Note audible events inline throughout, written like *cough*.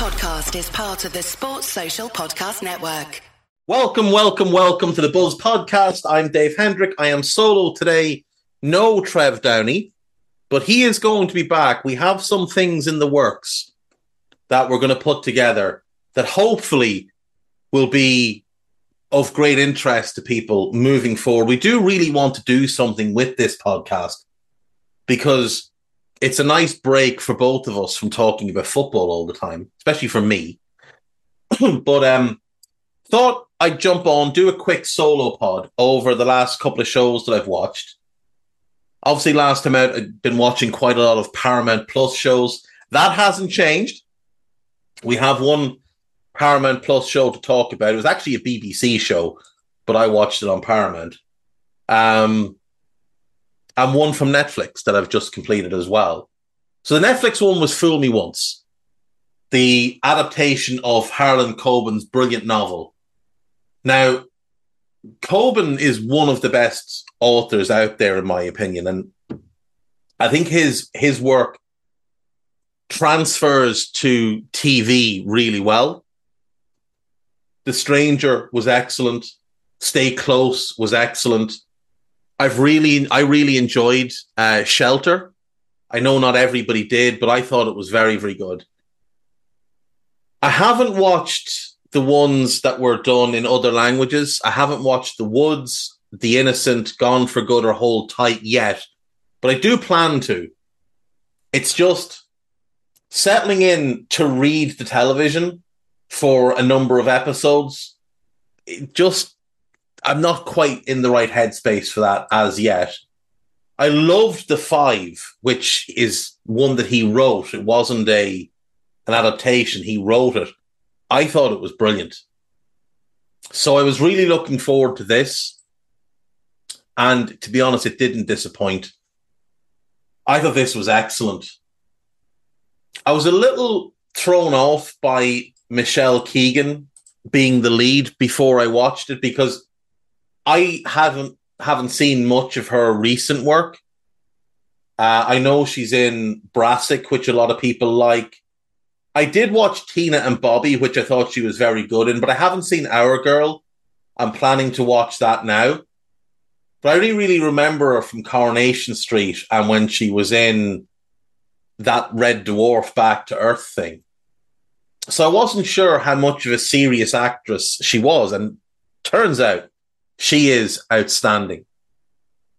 podcast is part of the Sports Social Podcast Network. Welcome, welcome, welcome to the Buzz podcast. I'm Dave Hendrick. I am solo today. No Trev Downey, but he is going to be back. We have some things in the works that we're going to put together that hopefully will be of great interest to people moving forward. We do really want to do something with this podcast because it's a nice break for both of us from talking about football all the time, especially for me. *clears throat* but um thought I'd jump on, do a quick solo pod over the last couple of shows that I've watched. Obviously, last time out, I've been watching quite a lot of Paramount Plus shows. That hasn't changed. We have one Paramount Plus show to talk about. It was actually a BBC show, but I watched it on Paramount. Um, and one from Netflix that I've just completed as well. So the Netflix one was Fool Me Once, the adaptation of Harlan Coben's brilliant novel. Now, Coben is one of the best authors out there, in my opinion, and I think his his work transfers to TV really well. The Stranger was excellent. Stay Close was excellent. I've really, I really enjoyed uh, Shelter. I know not everybody did, but I thought it was very, very good. I haven't watched the ones that were done in other languages. I haven't watched The Woods, The Innocent, Gone for Good, or Hold Tight yet, but I do plan to. It's just settling in to read the television for a number of episodes. It just I'm not quite in the right headspace for that as yet. I loved the five, which is one that he wrote. It wasn't a an adaptation. He wrote it. I thought it was brilliant. So I was really looking forward to this. And to be honest, it didn't disappoint. I thought this was excellent. I was a little thrown off by Michelle Keegan being the lead before I watched it because I haven't haven't seen much of her recent work. Uh, I know she's in Brassic, which a lot of people like. I did watch Tina and Bobby, which I thought she was very good in, but I haven't seen Our Girl. I'm planning to watch that now. But I really, really remember her from Coronation Street and when she was in that Red Dwarf Back to Earth thing. So I wasn't sure how much of a serious actress she was. And turns out she is outstanding.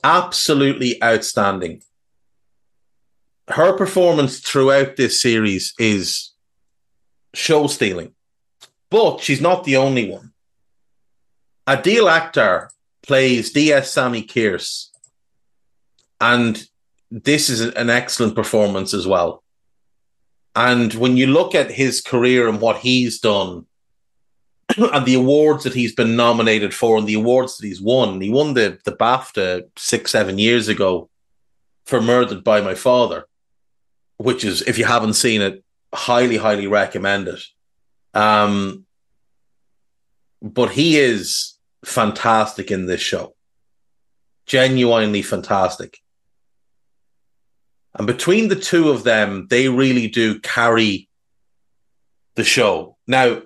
Absolutely outstanding. Her performance throughout this series is show stealing, but she's not the only one. Adil Akhtar plays DS Sami Kierce, and this is an excellent performance as well. And when you look at his career and what he's done, *clears throat* and the awards that he's been nominated for and the awards that he's won, he won the, the BAFTA six, seven years ago for Murdered by My Father, which is, if you haven't seen it, highly, highly recommend it. Um, but he is fantastic in this show. Genuinely fantastic. And between the two of them, they really do carry the show. Now,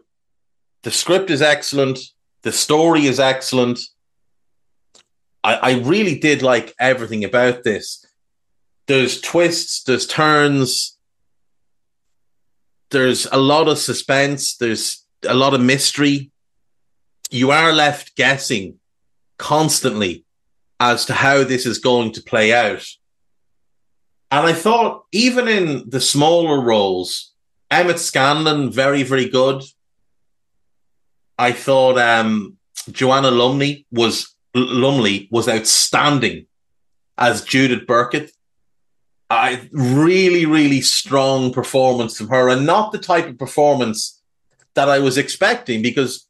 the script is excellent. The story is excellent. I, I really did like everything about this. There's twists, there's turns, there's a lot of suspense, there's a lot of mystery. You are left guessing constantly as to how this is going to play out. And I thought, even in the smaller roles, Emmett Scanlon, very, very good. I thought um, Joanna Lumley was Lumley was outstanding as Judith Burkett. I really, really strong performance from her, and not the type of performance that I was expecting because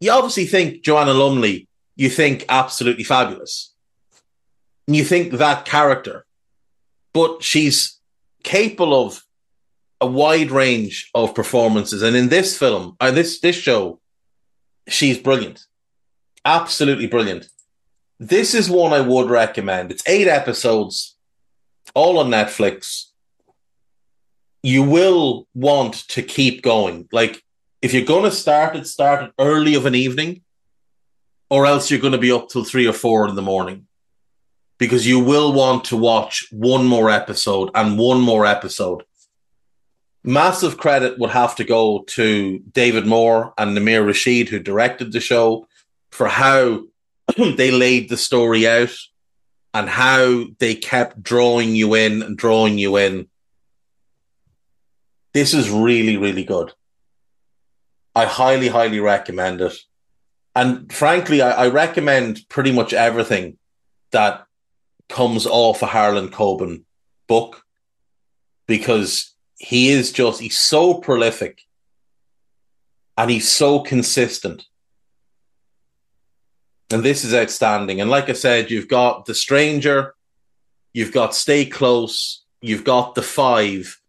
you obviously think Joanna Lumley, you think absolutely fabulous. And you think that character, but she's capable of a wide range of performances, and in this film, and uh, this this show, she's brilliant, absolutely brilliant. This is one I would recommend. It's eight episodes, all on Netflix. you will want to keep going. Like if you're going to start it, start it early of an evening, or else you're going to be up till three or four in the morning because you will want to watch one more episode and one more episode. Massive credit would have to go to David Moore and Nimer Rashed, who directed the show, for how *clears throat* they laid the story out and how they kept drawing you in and drawing you in. This is really, really good. I highly, highly recommend it. And frankly, I, I recommend pretty much everything that comes off a Harlan Coben book because he is just, he's so prolific and he's so consistent. And this is outstanding. And like I said, you've got The Stranger, you've got Stay Close, you've got The Five,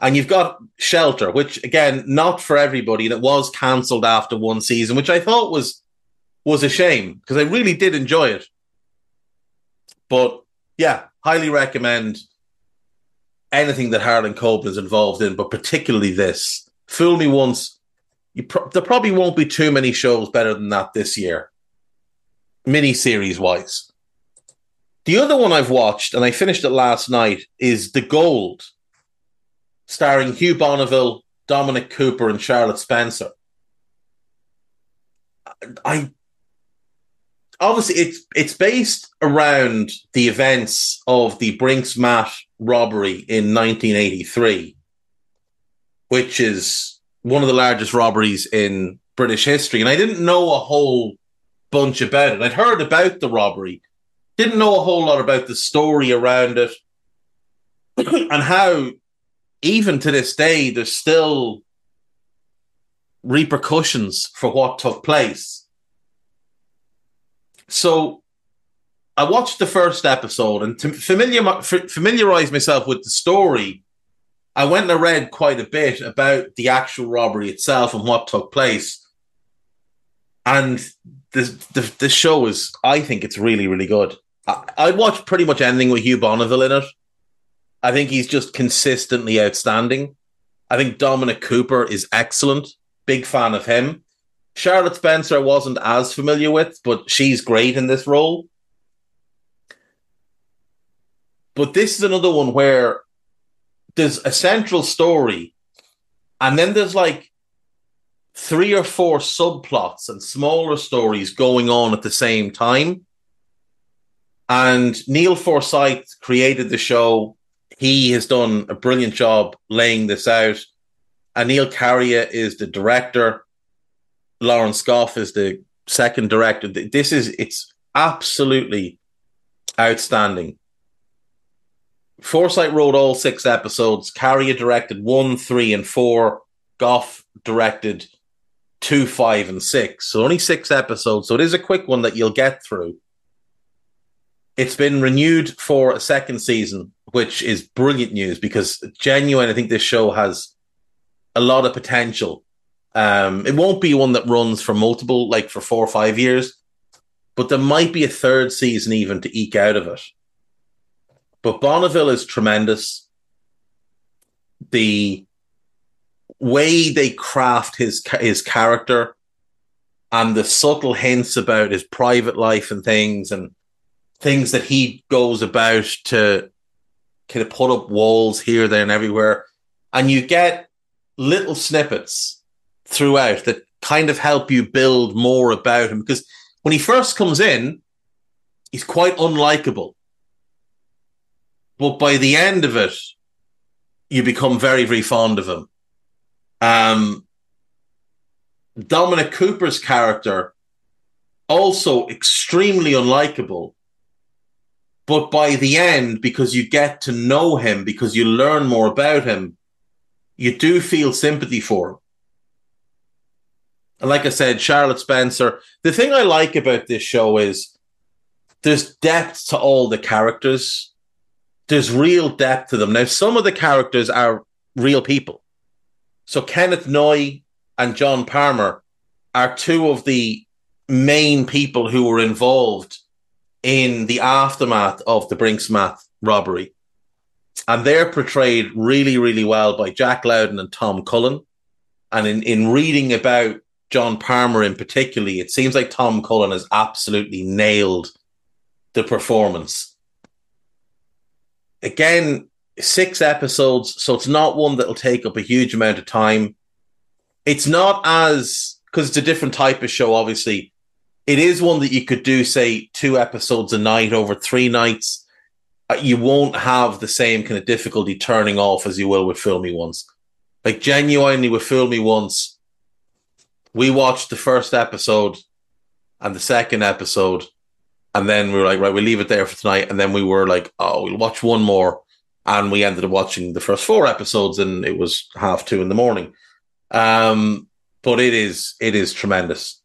and you've got Shelter, which again, not for everybody. That was cancelled after one season, which I thought was was a shame because I really did enjoy it. But yeah, highly recommend anything that Harlan Coben is involved in, but particularly this. Fool me once. Pro- there probably won't be too many shows better than that this year miniseries wise. The other one I've watched, and I finished it last night, is The Gold, starring Hugh Bonneville, Dominic Cooper, and Charlotte Spencer. I obviously it's it's based around the events of the Brink's-Mat robbery in 1983, which is one of the largest robberies in British history. And I didn't know a whole bunch about it. I'd heard about the robbery, didn't know a whole lot about the story around it, *clears throat* and how even to this day there's still repercussions for what took place. So I watched the first episode and to familiar, familiarize myself with the story, I went and read quite a bit about the actual robbery itself and what took place. And this the, the show is I think it's really really good. I, I'd watch pretty much anything with Hugh Bonneville in it. I think he's just consistently outstanding. I think Dominic Cooper is excellent. Big fan of him. Charlotte Spencer wasn't as familiar with, but she's great in this role. But this is another one where there's a central story, and then there's like three or four subplots and smaller stories going on at the same time. And Neil Forsyth created the show. He has done a brilliant job laying this out. Anil Karia is the director. Lawrence Gough is the second director. This is it's absolutely outstanding. Forsyth wrote all six episodes. Karia directed one, three, and four. Gough directed two, five, and six. So only six episodes. So it is a quick one that you'll get through. It's been renewed for a second season, which is brilliant news because genuine, I think this show has a lot of potential. Um, it won't be one that runs for multiple, like for four or five years, but there might be a third season even to eke out of it. But Bonneville is tremendous. The way they craft his his character and the subtle hints about his private life and things and things that he goes about to kind of put up walls here, there, and everywhere. And you get little snippets throughout that kind of help you build more about him. Because when he first comes in, he's quite unlikable. But by the end of it, you become very, very fond of him. Um, Dominic Cooper's character also extremely unlikable. But by the end, because you get to know him, because you learn more about him, you do feel sympathy for him. And like I said, Charlotte Spencer, the thing I like about this show is there's depth to all the characters. There's real depth to them. Now, some of the characters are real people. So Kenneth Noye and John Palmer are two of the main people who were involved in the aftermath of the Brink's-Mat robbery. and they're portrayed really, really well by Jack Lowden and Tom Cullen. And in, in reading about John Palmer in particularly, it seems like Tom Cullen has absolutely nailed the performance. Again, six episodes, so it's not one that'll take up a huge amount of time. It's not as because it's a different type of show, obviously. It is one that you could do, say, two episodes a night over three nights. Uh, you won't have the same kind of difficulty turning off as you will with Fool Me Once. Like genuinely with Fool Me Once, we watched the first episode and the second episode, and then we were like, right, we'll leave it there for tonight. And then we were like, oh, we'll watch one more. And we ended up watching the first four episodes, and it was half two in the morning. Um, but it is it is tremendous.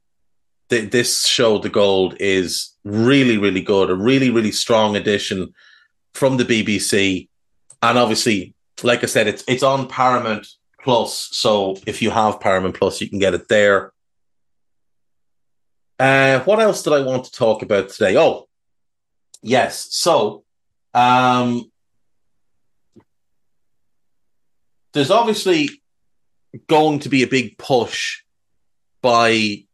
Th- this show, The Gold, is really really good. A really really strong addition from the BBC, and obviously, like I said, it's it's on Paramount Plus. So if you have Paramount Plus, you can get it there. Uh, what else did I want to talk about today? Oh, yes. So, um, there's obviously going to be a big push by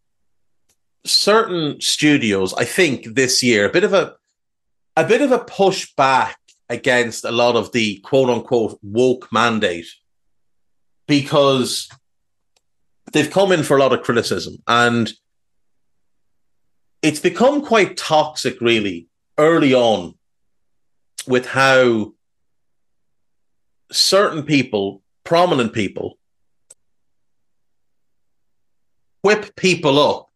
certain studios. I think this year, a bit of a a bit of a push back against a lot of the quote unquote woke mandate because they've come in for a lot of criticism and it's become quite toxic really early on with how certain people prominent people whip people up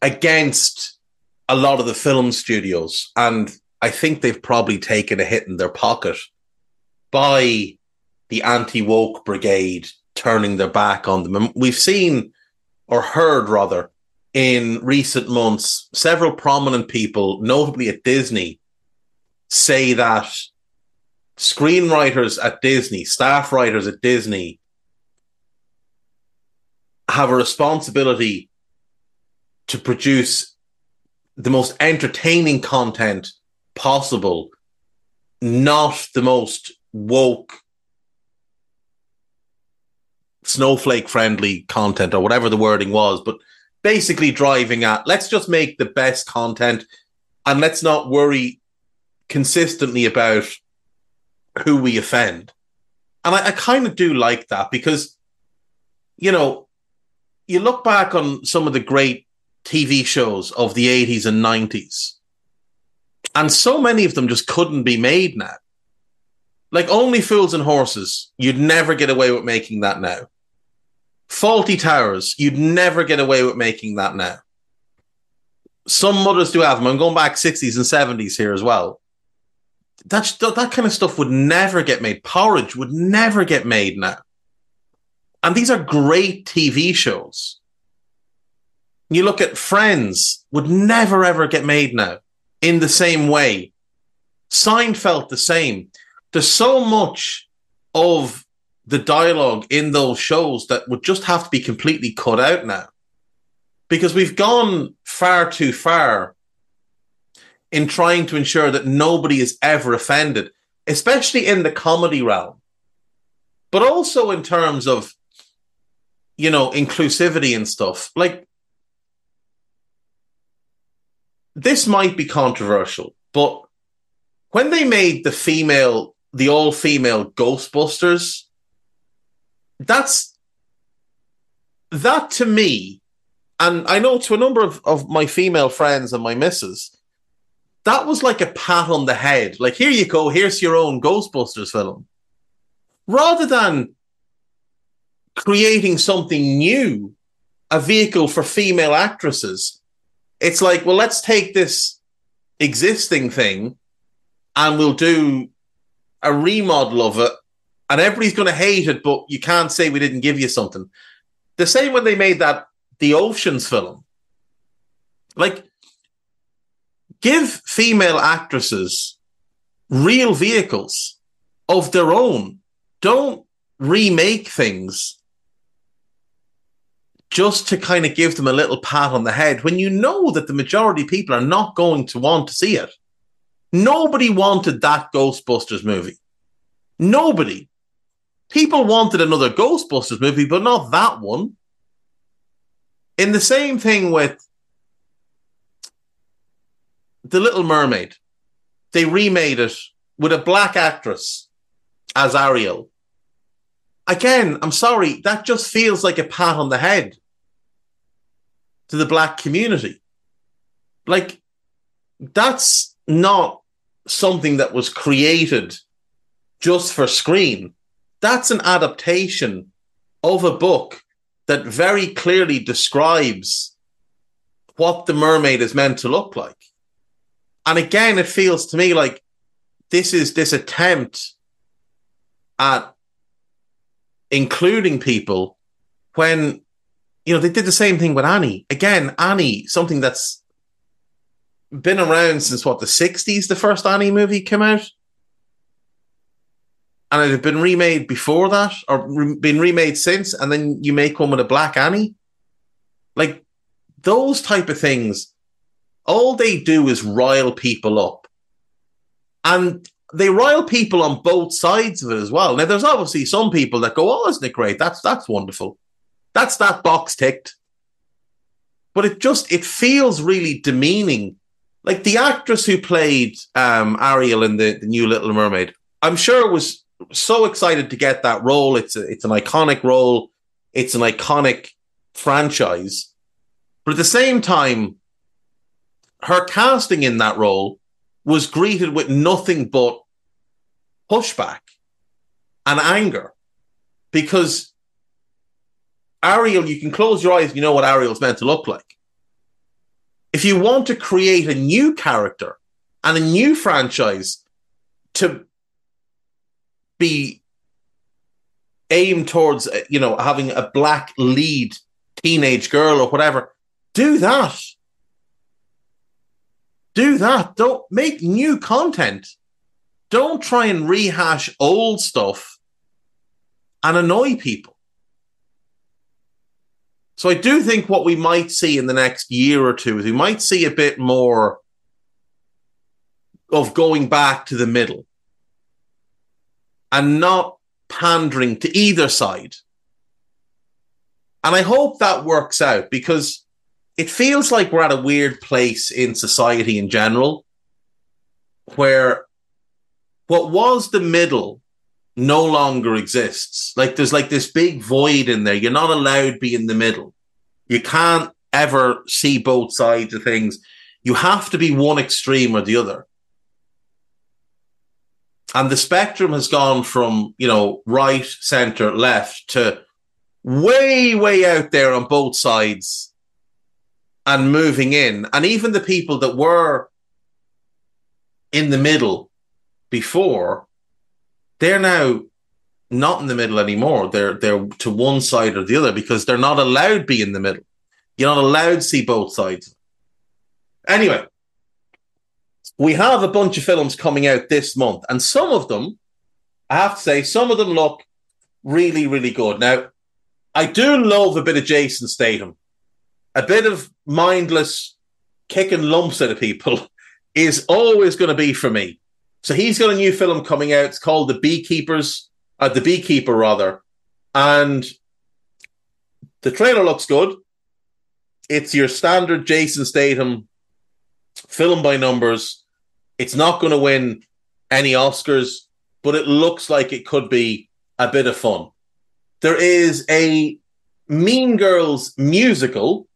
against a lot of the film studios. And I think they've probably taken a hit in their pocket by the anti woke brigade turning their back on them. And we've seen, or heard rather, in recent months, several prominent people, notably at Disney, say that screenwriters at Disney, staff writers at Disney, have a responsibility to produce the most entertaining content possible, not the most woke, snowflake friendly content or whatever the wording was, but basically driving at let's just make the best content and let's not worry consistently about who we offend. And I, I kind of do like that because, you know, you look back on some of the great TV shows of the 80s and 90s, and so many of them just couldn't be made now. Like Only Fools and Horses, you'd never get away with making that now. Fawlty Towers, you'd never get away with making that now. Some mothers do have them. I'm going back 60s and 70s here as well. That, that kind of stuff would never get made. Porridge would never get made now. And these are great TV shows. You look at Friends, would never ever get made now in the same way. Seinfeld, the same. There's so much of the dialogue in those shows that would just have to be completely cut out now. Because we've gone far too far in trying to ensure that nobody is ever offended, especially in the comedy realm, but also in terms of you know, inclusivity and stuff. Like, this might be controversial, but when they made the female, the all female Ghostbusters, that's that to me, and I know to a number of, of my female friends and my missus, that was like a pat on the head. Like, here you go, here's your own Ghostbusters film. Rather than creating something new, a vehicle for female actresses. It's like, well, let's take this existing thing and we'll do a remodel of it, and everybody's going to hate it, but you can't say we didn't give you something. The same when they made that the Oceans film. Like, give female actresses real vehicles of their own. Don't remake things just to kind of give them a little pat on the head when you know that the majority of people are not going to want to see it. Nobody wanted that Ghostbusters movie. Nobody. People wanted another Ghostbusters movie, but not that one. In the same thing with The Little Mermaid, they remade it with a black actress as Ariel. Again, I'm sorry, that just feels like a pat on the head to the black community. Like, that's not something that was created just for screen. That's an adaptation of a book that very clearly describes what the mermaid is meant to look like. And again, it feels to me like this is this attempt at including people when you know they did the same thing with Annie. Again, Annie, something that's been around since what the 60s the first Annie movie came out and it had been remade before that or re- been remade since and then you make one with a black Annie. Like those type of things all they do is rile people up. And they rile people on both sides of it as well. Now there's obviously some people that go oh isn't it great? That's that's wonderful. That's that box ticked. But it just it feels really demeaning. Like the actress who played um, Ariel in the, the new Little Mermaid, I'm sure it was so excited to get that role. It's a, it's an iconic role. It's an iconic franchise. But at the same time, her casting in that role was greeted with nothing but pushback and anger because Ariel, you can close your eyes, you know what Ariel's meant to look like. If you want to create a new character and a new franchise to be aimed towards, uh, you know, having a black lead teenage girl or whatever, do that. Do that. Don't make new content. Don't try and rehash old stuff and annoy people. So I do think what we might see in the next year or two is we might see a bit more of going back to the middle and not pandering to either side. And I hope that works out because it feels like we're at a weird place in society in general where what was the middle no longer exists. Like there's like this big void in there. You're not allowed to be in the middle. You can't ever see both sides of things. You have to be one extreme or the other. And the spectrum has gone from, you know, right, center, left to way, way out there on both sides and moving in. And even the people that were in the middle before, they're now not in the middle anymore. They're they're to one side or the other because they're not allowed to be in the middle. You're not allowed to see both sides. Anyway, we have a bunch of films coming out this month, and some of them, I have to say, some of them look really, really good. Now, I do love a bit of Jason Statham. A bit of mindless kicking lumps out of people *laughs* is always going to be for me. So he's got a new film coming out. It's called The Beekeepers, uh, The Beekeeper, rather. And the trailer looks good. It's your standard Jason Statham film by numbers. It's not going to win any Oscars, but it looks like it could be a bit of fun. There is a Mean Girls musical,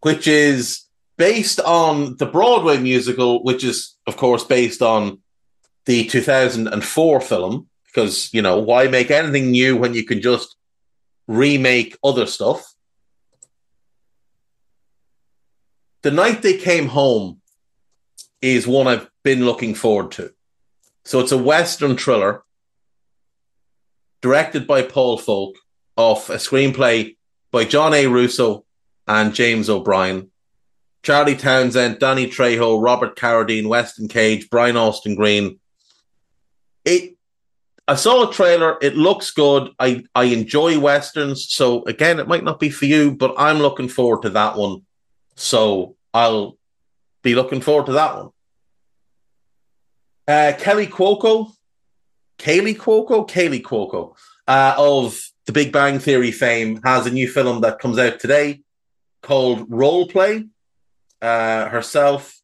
which is based on the Broadway musical, which is, of course, based on the 2004 film because you know why make anything new when you can just remake other stuff the night they came home is one i've been looking forward to so it's a western thriller directed by paul volk off a screenplay by john a russo and james o'brien charlie townsend danny trejo robert carradine weston cage brian austin green it I saw a trailer. It looks good. I, I enjoy westerns. So again, it might not be for you, but I'm looking forward to that one. So I'll be looking forward to that one. Uh, Kaley Cuoco Kaley Cuoco, Kaley Cuoco uh, of the Big Bang Theory fame has a new film that comes out today called Role Play. Uh, herself,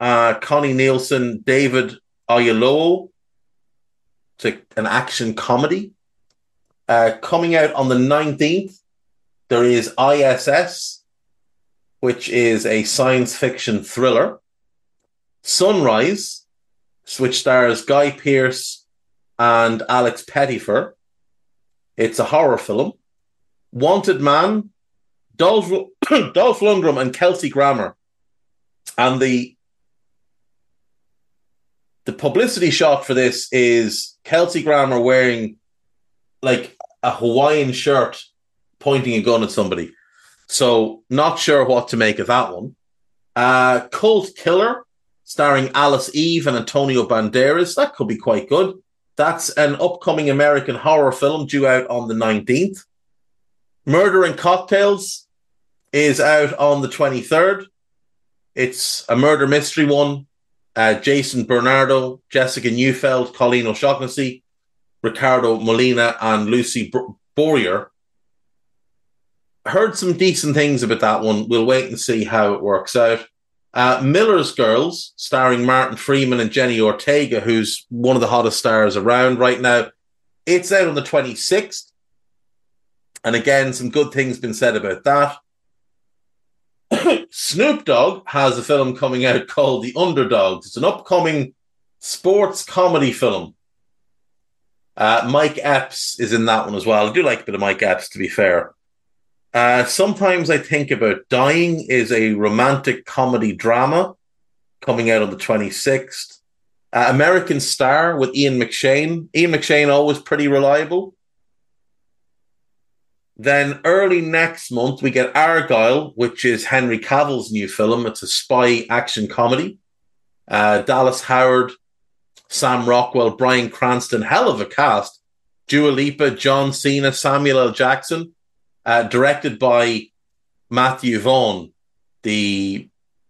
uh, Connie Nielsen, David Oyelowo. It's a, an action comedy. Uh, coming out on the 19th, there is ISS, which is a science fiction thriller. Sunrise, which stars Guy Pearce and Alex Pettyfer. It's a horror film. Wanted Man, Dolph, *coughs* Dolph Lundgren and Kelsey Grammer. And the the publicity shot for this is Kelsey Grammer wearing like a Hawaiian shirt pointing a gun at somebody. So not sure what to make of that one. Uh, Cult Killer, starring Alice Eve and Antonio Banderas. That could be quite good. That's an upcoming American horror film due out on the 19th. Murder and Cocktails is out on the 23rd. It's a murder mystery one. Uh, Jason Bernardo, Jessica Neufeld, Colleen O'Shaughnessy, Ricardo Molina, and Lucy Boyer heard some decent things about that one. We'll wait and see how it works out. Uh, Miller's Girls, starring Martin Freeman and Jenny Ortega, who's one of the hottest stars around right now. It's out on the 26th. And again, some good things been said about that. *coughs* Snoop Dogg has a film coming out called The Underdogs. It's an upcoming sports comedy film. Uh, Mike Epps is in that one as well. I do like a bit of Mike Epps, to be fair. Uh, sometimes I think about Dying is a romantic comedy drama coming out on the 26th. Uh, American Star with Ian McShane. Ian McShane always pretty reliable. Then early next month we get Argylle, which is Henry Cavill's new film. It's a spy action comedy. Uh, Dallas Howard, Sam Rockwell, Bryan Cranston, hell of a cast. Dua Lipa, John Cena, Samuel L. Jackson uh, directed by Matthew Vaughn, the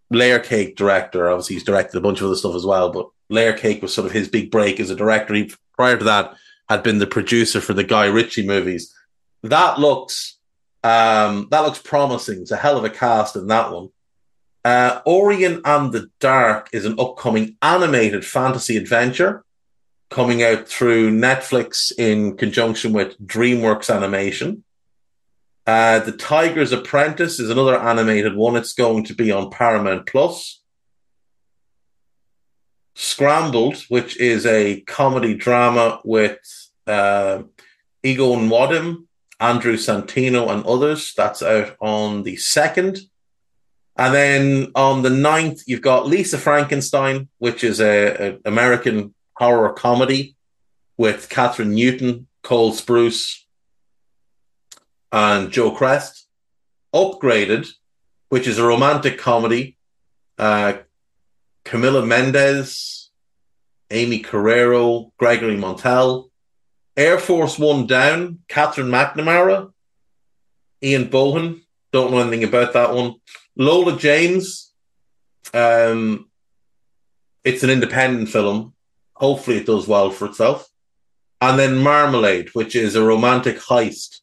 Layer Cake director. Obviously, he's directed a bunch of other stuff as well, but Layer Cake was sort of his big break as a director. He, prior to that, had been the producer for the Guy Ritchie movies. That looks um, that looks promising. It's a hell of a cast in that one. Uh, Orion and the Dark is an upcoming animated fantasy adventure coming out through Netflix in conjunction with DreamWorks Animation. Uh, the Tiger's Apprentice is another animated one. It's going to be on Paramount Plus. Scrambled, which is a comedy drama with uh, Ego Nwodim, Andrew Santino, and others. That's out on the 2nd. And then on the 9th, you've got Lisa Frankenstein, which is a, American horror comedy with Kathryn Newton, Cole Sprouse, and Joe Chrest. Upgraded, which is a romantic comedy. Uh, Camila Mendes, Amy Carrero, Gregory Montel. Air Force One Down, Katherine McNamara, Ian Bohen. Don't know anything about that one. Lola James. Um, it's an independent film. Hopefully, it does well for itself. And then Marmalade, which is a romantic heist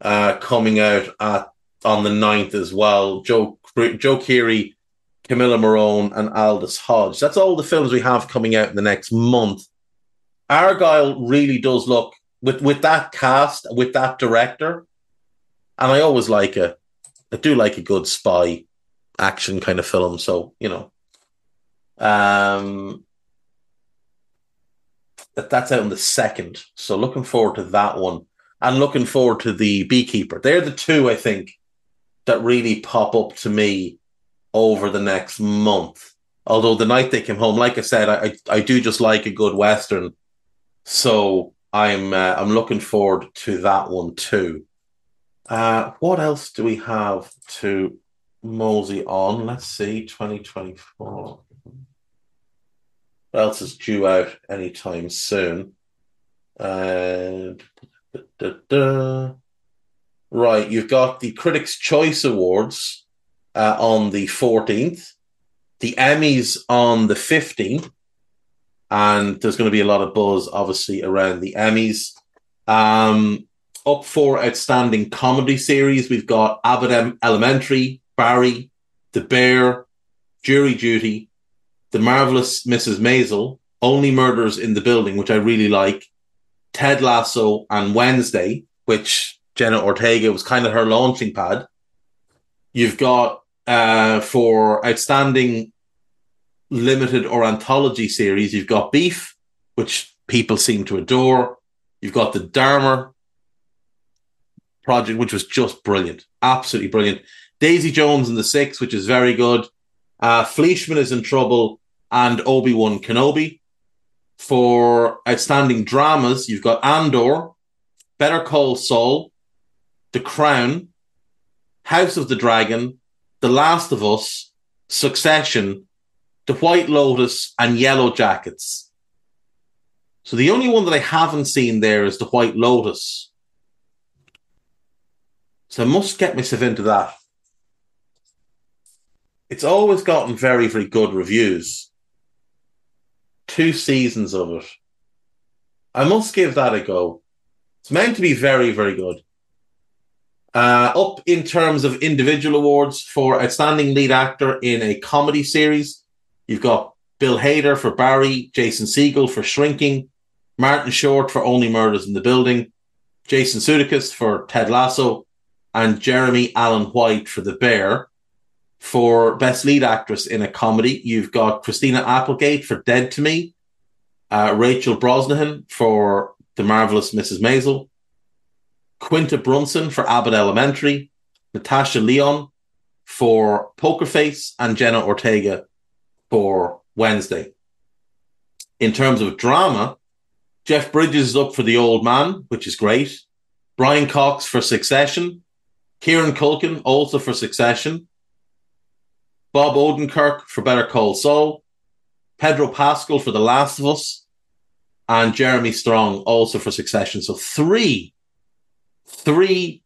uh, coming out at on the 9th as well. Joe Joe Keery, Camila Morrone, and Aldis Hodge. That's all the films we have coming out in the next month. Argylle really does look with with that cast, with that director, and I always like a, I do like a good spy action kind of film. So you know, um, that that's out on the second. So looking forward to that one and looking forward to the Beekeeper. They're the two I think that really pop up to me over the next month. Although the night they came home, like I said, I I, do just like a good western, so I'm uh, I'm looking forward to that one too. Uh, what else do we have to mosey on? Let's see, 2024. What else is due out anytime soon? Uh, Da, da, da. Right, you've got the Critics' Choice Awards uh, on the 14th, the Emmys on the 15th, and there's going to be a lot of buzz, obviously, around the Emmys. Um, up for outstanding comedy series, we've got Abbott Elementary, Barry, The Bear, Jury Duty, The Marvelous Mrs. Maisel, Only Murders in the Building, which I really like, Ted Lasso, and Wednesday, which Jenna Ortega was kind of her launching pad. You've got uh, for outstanding limited or anthology series, you've got Beef, which people seem to adore. You've got the Dahmer project, which was just brilliant, absolutely brilliant. Daisy Jones and the Six, which is very good. Uh, Fleishman is in trouble, and Obi Wan Kenobi. For outstanding dramas, you've got Andor, Better Call Saul, The Crown, House of the Dragon, The Last of Us, Succession, The White Lotus, and Yellow Jackets. So the only one that I haven't seen there is The White Lotus. So I must get myself into that. It's always gotten very, very good reviews. Two seasons of it. I must give that a go. It's meant to be very, very good. Uh, up in terms of individual awards for outstanding lead actor in a comedy series, you've got Bill Hader for Barry, Jason Segel for Shrinking, Martin Short for Only Murders in the Building, Jason Sudeikis for Ted Lasso, and Jeremy Allen White for The Bear. For Best Lead Actress in a Comedy, you've got Christina Applegate for Dead to Me, uh, Rachel Brosnahan for The Marvelous Mrs. Maisel, Quinta Brunson for Abbott Elementary, Natasha Lyonne for Poker Face, and Jenna Ortega for Wednesday. In terms of drama, Jeff Bridges is up for The Old Man, which is great. Brian Cox for Succession. Kieran Culkin also for Succession. Bob Odenkirk for Better Call Saul. Pedro Pascal for The Last of Us. And Jeremy Strong also for Succession. So three, three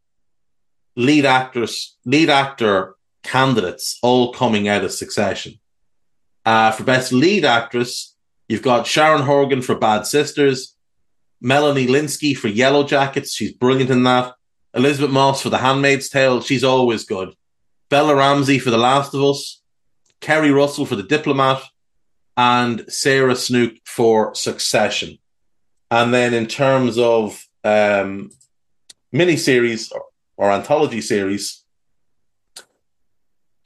lead actors, lead actor candidates all coming out of Succession. Uh, for Best Lead Actress, you've got Sharon Horgan for Bad Sisters, Melanie Lynskey for Yellow Jackets. She's brilliant in that. Elisabeth Moss for The Handmaid's Tale. She's always good. Bella Ramsey for The Last of Us. Keri Russell for The Diplomat. And Sarah Snook for Succession. And then in terms of um, miniseries or, or anthology series,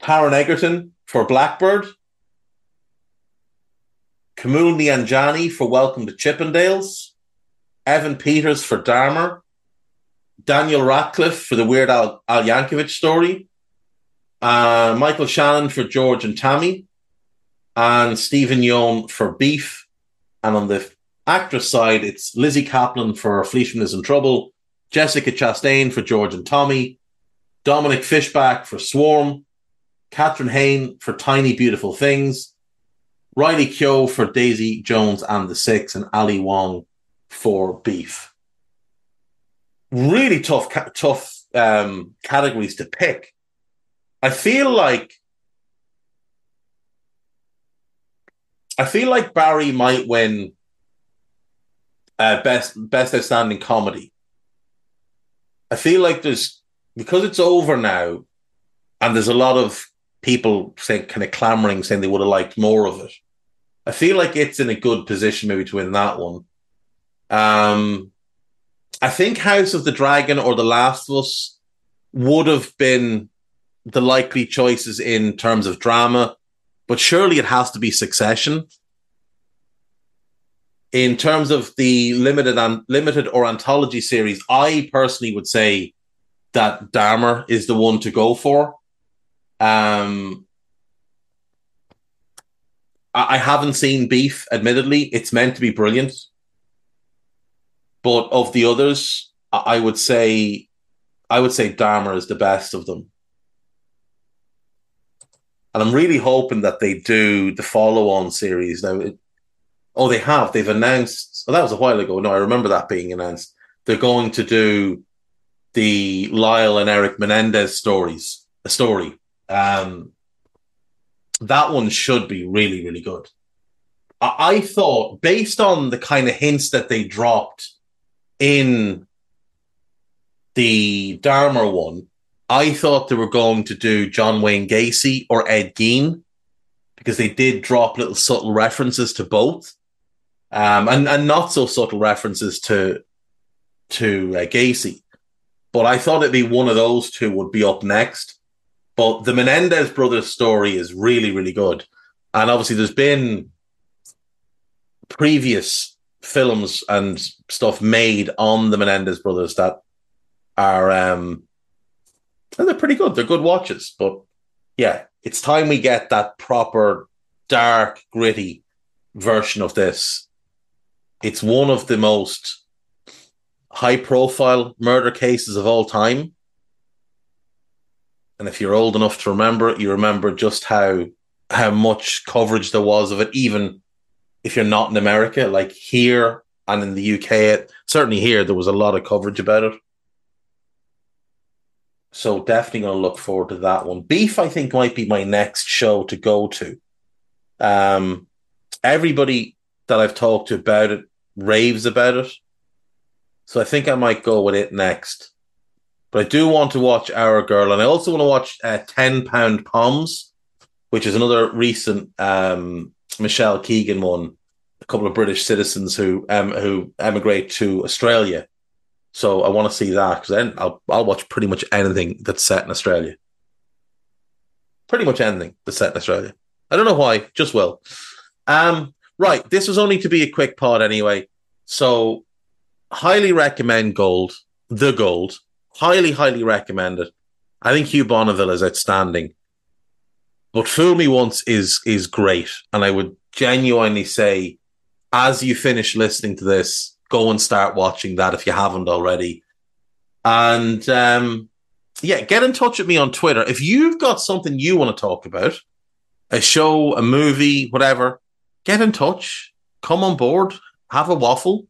Taron Egerton for Blackbird. Kumail Nanjiani for Welcome to Chippendales. Evan Peters for Dahmer. Daniel Radcliffe for the Weird Al, Al Yankovic story. Uh, Michael Shannon for George and Tammy. And Steven Yeun for Beef. And on the actress side, it's Lizzy Caplan for Fleishman is in Trouble. Jessica Chastain for George and Tommy. Dominique Fishback for Swarm. Kathryn Hahn for Tiny Beautiful Things. Riley Keough for Daisy Jones and the Six. And Ali Wong for Beef really tough, tough um, categories to pick. I feel like I feel like Barry might win uh, best best outstanding comedy. I feel like there's because it's over now, and there's a lot of people saying kind of clamoring saying they would have liked more of it. I feel like it's in a good position maybe to win that one. Um, I think House of the Dragon or The Last of Us would have been the likely choices in terms of drama, but surely it has to be Succession. In terms of the limited and limited or anthology series, I personally would say that Dahmer is the one to go for. Um, I, I haven't seen Beef, admittedly. It's meant to be brilliant. But of the others, I would say, I would say Dahmer is the best of them. And I'm really hoping that they do the follow-on series now. It, oh, they have. They've announced. Oh, that was a while ago. No, I remember that being announced. They're going to do the Lyle and Eric Menendez stories. A story. Um, that one should be really, really good. I, I thought, based on the kind of hints that they dropped in the Dahmer one, I thought they were going to do John Wayne Gacy or Ed Gein because they did drop little subtle references to both, um, and and not so subtle references to to uh, Gacy. But I thought it'd be one of those two would be up next. But the Menendez brothers story is really really good, and obviously there's been previous films and stuff made on the Menendez brothers that are um they're pretty good. They're good watches, but yeah, it's time we get that proper dark, gritty version of this. It's one of the most high profile murder cases of all time. And if you're old enough to remember it, you remember just how how much coverage there was of it, even if you're not in America, like here and in the UK, it, certainly here, there was a lot of coverage about it. So definitely going to look forward to that one. Beef, I think, might be my next show to go to. Um, everybody that I've talked to about it raves about it. So I think I might go with it next. But I do want to watch Our Girl, and I also want to watch uh, Ten Pound Poms, which is another recent um, Michelle Keegan one a couple of British citizens who um, who emigrate to Australia. So I want to see that because then I'll I'll watch pretty much anything that's set in Australia. Pretty much anything that's set in Australia. I don't know why, just will. Um, right, this was only to be a quick pod anyway. So highly recommend Gold, the Gold. Highly, highly recommend it. I think Hugh Bonneville is outstanding. But Fool Me Once is is great, and I would genuinely say as you finish listening to this, go and start watching that if you haven't already. And um, yeah, get in touch with me on Twitter. If you've got something you want to talk about, a show, a movie, whatever, get in touch. Come on board, have a waffle.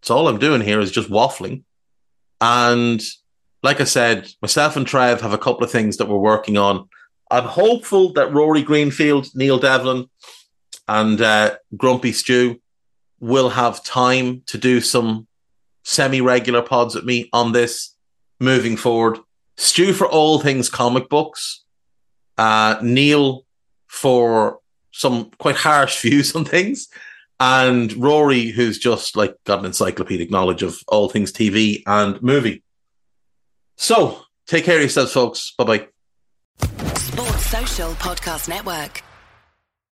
That's all I'm doing here is just waffling. And like I said, myself and Trev have a couple of things that we're working on. I'm hopeful that Rory Greenfield, Neil Devlin, and uh, Grumpy Stew will have time to do some semi regular pods with me on this moving forward. Stu for all things comic books, uh, Neil for some quite harsh *laughs* views on things, and Rory, who's just like got an encyclopedic knowledge of all things TV and movie. So take care of yourselves, folks. Bye bye. Sports Social Podcast Network.